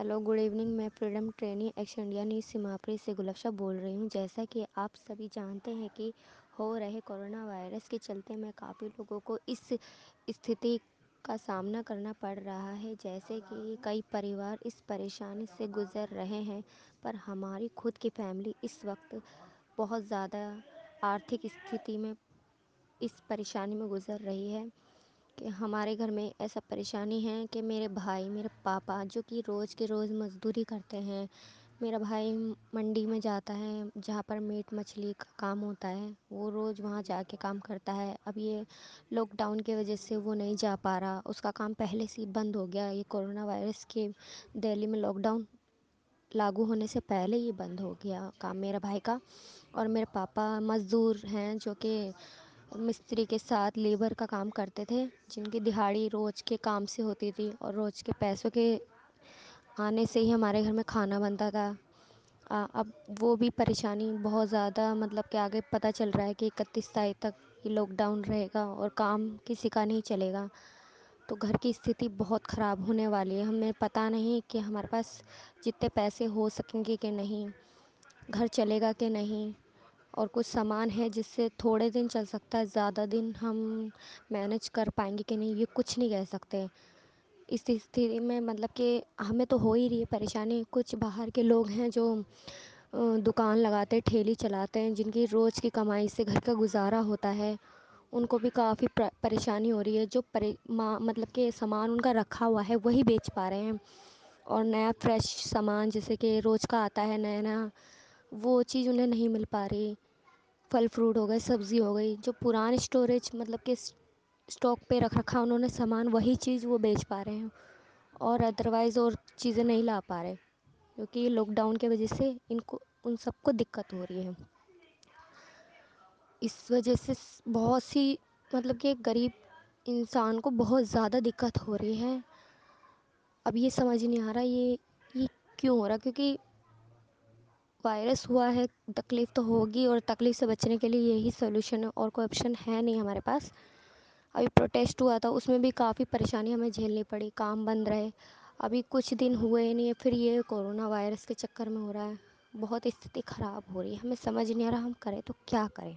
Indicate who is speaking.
Speaker 1: Hello, good evening. मैं freedom training X India news Seemapuri से गुलफ्शा बोल रही हूँ। जैसा कि आप सभी जानते हैं कि हो रहे कोरोना वायरस के चलते मैं काफ़ी लोगों को इस स्थिति का सामना करना पड़ रहा है। जैसे कि कई परिवार इस परेशानी से गुज़र रहे हैं, पर हमारी खुद की फैमिली इस वक्त बहुत ज़्यादा आर्थिक स्थिति में, इस परेशानी में गुज़र रही है। कि हमारे घर में ऐसा परेशानी है कि मेरे भाई, मेरे पापा जो कि रोज़ के रोज़ मज़दूरी करते हैं, मेरा भाई मंडी में जाता है, जहाँ पर मीट मछली का काम होता है, वो रोज़ वहाँ जाके काम करता है। अब ये लॉकडाउन की वजह से वो नहीं जा पा रहा, उसका काम पहले से ही बंद हो गया, ये कोरोना वायरस के दिल्ली में लॉकडाउन लागू होने से पहले ही बंद हो गया काम मेरा भाई का। और मेरे पापा मज़दूर हैं जो कि मिस्त्री के साथ लेबर का काम करते थे, जिनकी दिहाड़ी रोज़ के काम से होती थी और रोज़ के पैसों के आने से ही हमारे घर में खाना बनता था। अब वो भी परेशानी बहुत ज़्यादा मतलब कि आगे पता चल रहा है कि इकतीस तारीख तक ये लॉकडाउन रहेगा और काम किसी का नहीं चलेगा। तो घर की स्थिति बहुत ख़राब होने वाली है। हमें पता नहीं कि हमारे पास जितने पैसे हो सकेंगे कि नहीं, घर चलेगा कि नहीं। और कुछ सामान है जिससे थोड़े दिन चल सकता है, ज़्यादा दिन हम मैनेज कर पाएँगे कि नहीं, ये कुछ नहीं कह सकते। इस स्थिति में मतलब कि हमें तो हो ही रही है परेशानी। कुछ बाहर के लोग हैं जो दुकान लगाते हैं ठेली चलाते हैं, जिनकी रोज़ की कमाई से घर का गुजारा होता है। उनको भी काफ़ी परेशानी हो रही है। जो परे मतलब कि सामान उनका रखा हुआ है, वही बेच पा रहे हैं। और नया फ्रेश सामान जैसे कि रोज़ का आता है नया नया वो चीज़ उन्हें नहीं मिल पा रही। फल फ्रूट हो गए, सब्ज़ी हो गई, जो पुराने स्टोरेज मतलब कि स्टॉक पे रख रखा उन्होंने सामान, वही चीज़ वो बेच पा रहे हैं और अदरवाइज़ और चीज़ें नहीं ला पा रहे क्योंकि लॉकडाउन के वजह से इनको, उन सबको दिक्कत हो रही है। इस वजह से, बहुत सी मतलब कि गरीब इंसान को बहुत ज़्यादा दिक्कत हो रही है। अब ये समझ नहीं आ रहा ये ये क्यों हो रहा क्योंकि वायरस हुआ है, तकलीफ़ तो होगी और तकलीफ़ से बचने के लिए यही सोल्यूशन है और कोई ऑप्शन है नहीं हमारे पास। अभी प्रोटेस्ट हुआ था, उसमें भी काफ़ी परेशानी हमें झेलनी पड़ी, काम बंद रहे। अभी कुछ दिन हुए ही नहीं है, फिर ये कोरोना वायरस के चक्कर में हो रहा है। बहुत स्थिति ख़राब हो रही है, हमें समझ नहीं आ रहा हम करें तो क्या करें?